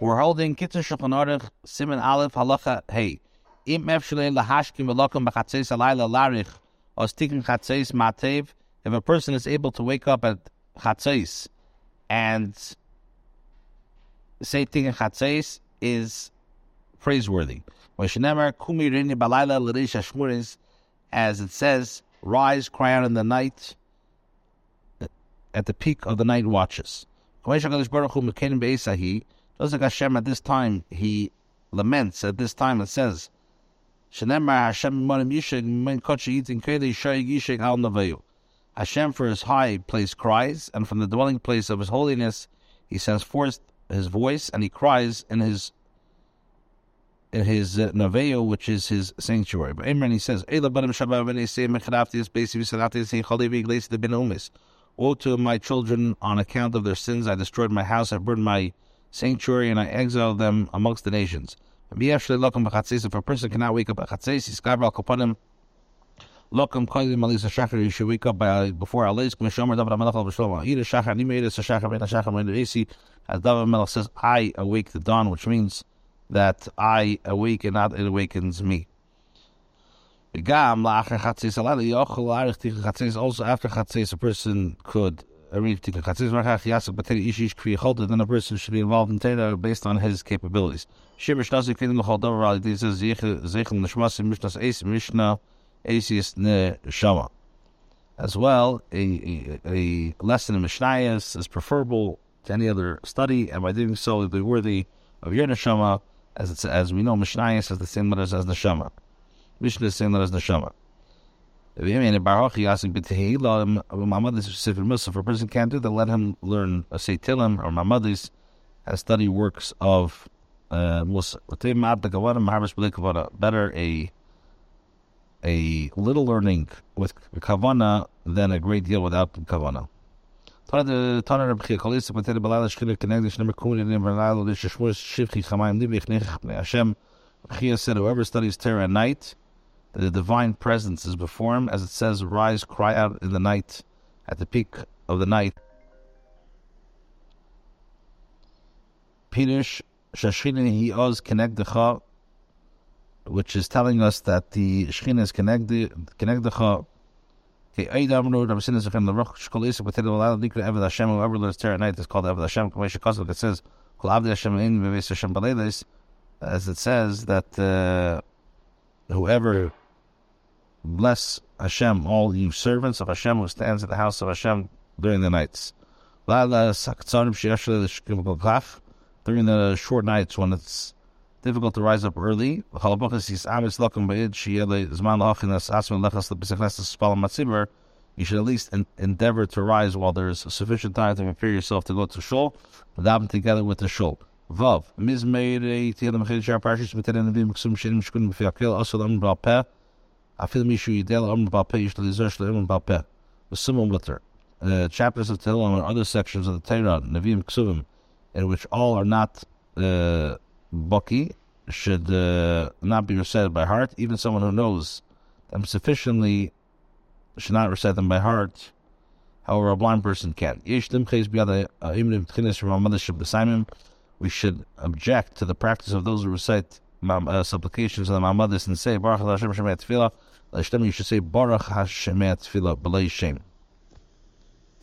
We're holding Kitzur Shulchan Aruch Siman Aleph Halacha Hey. Im efshalei lahashkim v'lokum b'chatzeis alayla larich or sticking chatzeis matev. If a person is able to wake up at chatzeis and say tikkun chatzeis is praiseworthy. As it says, rise, cry out in the night at the peak of the night watches. Like Hashem at this time, he laments at this time, and says, Hashem for his high place cries, and from the dwelling place of his holiness he sends forth his voice, and he cries in his in his uh, Naveo, which is his sanctuary. But Imran, he says, Woe to my children on account of their sins. I destroyed my house, I burned my sanctuary, and I exiled them amongst the nations. If a person cannot wake up at Chatzis, he's Gabriel Kapanim. Lokam Koilim Malisa Shachar, you should wake up by before Alayis Kamishomer David HaMelech al Bishlomo. A Shachar, Nime a Shachar, Ben Shachar, Ben Esi. As David HaMelech says, I awake the dawn, which means that I awake and not it awakens me. Also, after Chatzis, a person could then a person should be involved in Teda based on his capabilities. As well, a, a, a lesson in Mishnayos is preferable to any other study, and by doing so, it'll be worthy of your Neshama, as as we know, Mishnayos has the same letters as Neshama. Mishnah is the same letters as Neshama. For a person can't do that, let him learn a Seitilim or Mamadis and study works of uh, Mussar. Better a a little learning with kavana than a great deal without kavana. Hashem said, whoever studies Torah at night, the divine presence is before him, as it says, Rise, cry out in the night, at the peak of the night. Pirush Shashchinin Hi Oz Kenegdecha, which is telling us that the Shechina is Kenegdecha. Whoever learns Torah at night is called Eved Hashem. It says, as it says that uh, whoever Bless Hashem, all you servants of Hashem who stands at the house of Hashem during the nights. During the short nights when it's difficult to rise up early, you should at least endeavor to rise while there is sufficient time to prepare yourself to go to shul, daven together with the shul. Vav. Afil Mishu Yidel Amr Litter. Uh, chapters of Tehillim and other sections of the Torah, Nevi'im Ksuvim, in which all are not uh, should uh, not be recited by heart. Even someone who knows them sufficiently should not recite them by heart. However, a blind person can. We should object to the practice of those who recite uh, supplications of my Mamadis and say, Baruch Hashem Shemet Tefillah, you should say Baruch Hashem Tefillah B'lei Shem.